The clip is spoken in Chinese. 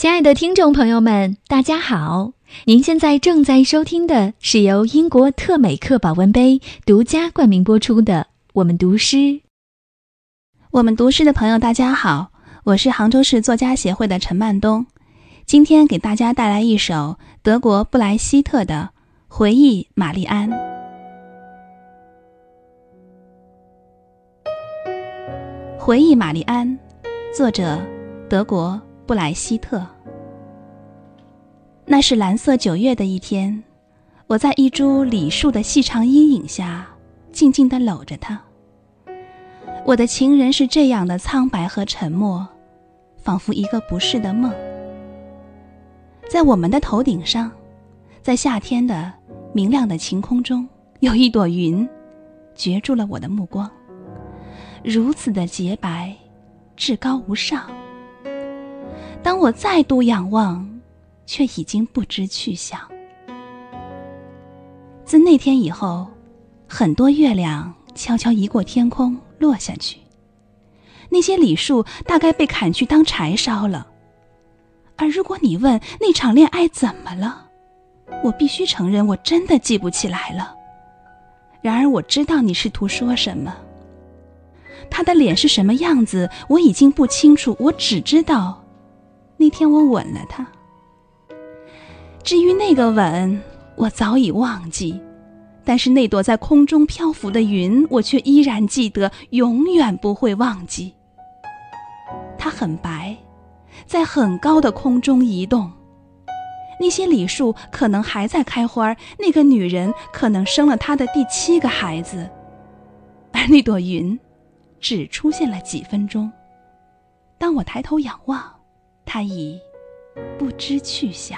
亲爱的听众朋友们，大家好！您现在正在收听的是由英国特美克保温杯独家冠名播出的《我们读诗》。我们读诗的朋友，大家好，我是杭州市作家协会的陈曼东，今天给大家带来一首德国布莱希特的《回忆玛丽安》。回忆玛丽安，作者德国布莱希特。那是蓝色九月的一天，我在一株李树的细长阴影下，静静地搂着她。我的情人是这样的苍白和沉默，仿佛一个不是的梦。在我们的头顶上，在夏天的明亮的晴空中，有一朵云，攫住了我的目光。如此的洁白，至高无上。当我再度仰望，却已经不知去向。自那天以后，很多月亮悄悄移过天空。落下去，那些李树大概被砍去当柴烧了。而如果你问那场恋爱怎么了，我必须承认，我真的记不起来了。然而我知道你试图说什么。他的脸是什么样子，我已经不清楚。我只知道，那天我吻了他。至于那个吻，我早已忘记。但是那朵在空中漂浮的云，我却依然记得，永远不会忘记。它很白，在很高的空中移动。那些李树可能还在开花，那个女人可能生了她的第七个孩子，而那朵云，只出现了几分钟。当我抬头仰望，他已不知去向。